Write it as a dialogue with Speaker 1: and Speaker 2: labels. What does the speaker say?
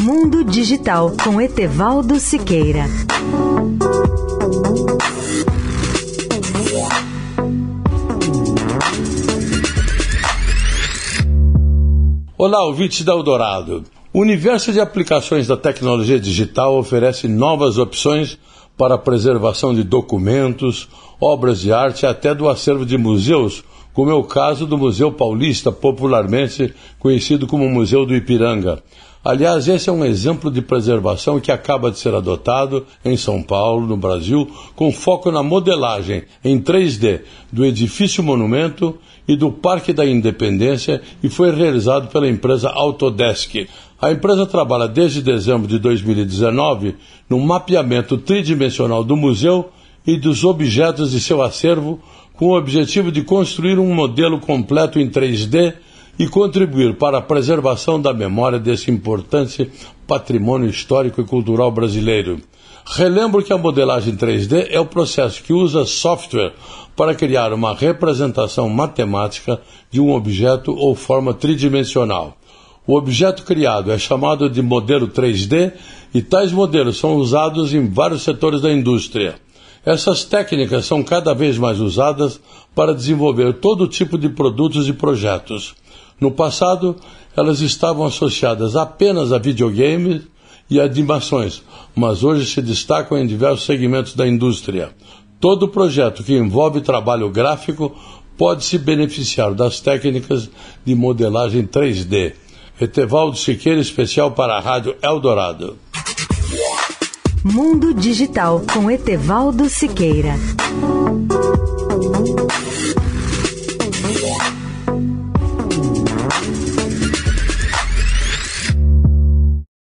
Speaker 1: Mundo Digital com Etevaldo Siqueira.
Speaker 2: Olá, ouvintes da Eldorado. O universo de aplicações da tecnologia digital oferece novas opções para a preservação de documentos, obras de arte e até do acervo de museus, como é o caso do Museu Paulista, popularmente conhecido como Museu do Ipiranga. Aliás, esse é um exemplo de preservação que acaba de ser adotado em São Paulo, no Brasil, com foco na modelagem em 3D do edifício monumento e do Parque da Independência e foi realizado pela empresa Autodesk. A empresa trabalha desde dezembro de 2019 no mapeamento tridimensional do museu e dos objetos de seu acervo, com o objetivo de construir um modelo completo em 3D e contribuir para a preservação da memória desse importante patrimônio histórico e cultural brasileiro. Relembro que a modelagem 3D é o processo que usa software para criar uma representação matemática de um objeto ou forma tridimensional. O objeto criado é chamado de modelo 3D e tais modelos são usados em vários setores da indústria. Essas técnicas são cada vez mais usadas para desenvolver todo tipo de produtos e projetos. No passado, elas estavam associadas apenas a videogames e animações, mas hoje se destacam em diversos segmentos da indústria. Todo projeto que envolve trabalho gráfico pode se beneficiar das técnicas de modelagem 3D. Etevaldo Siqueira, especial para a Rádio Eldorado.
Speaker 1: Mundo Digital com Etevaldo Siqueira.